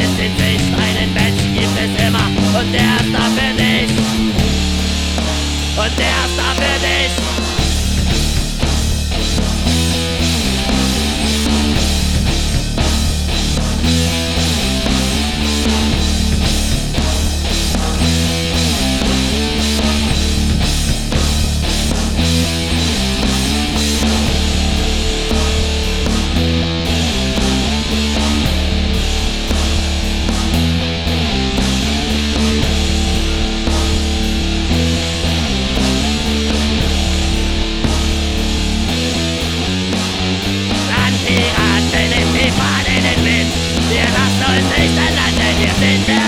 ist in sich. Einen Menschen gibt es immer und der ist da für dich. Und der ist da für dich. in me.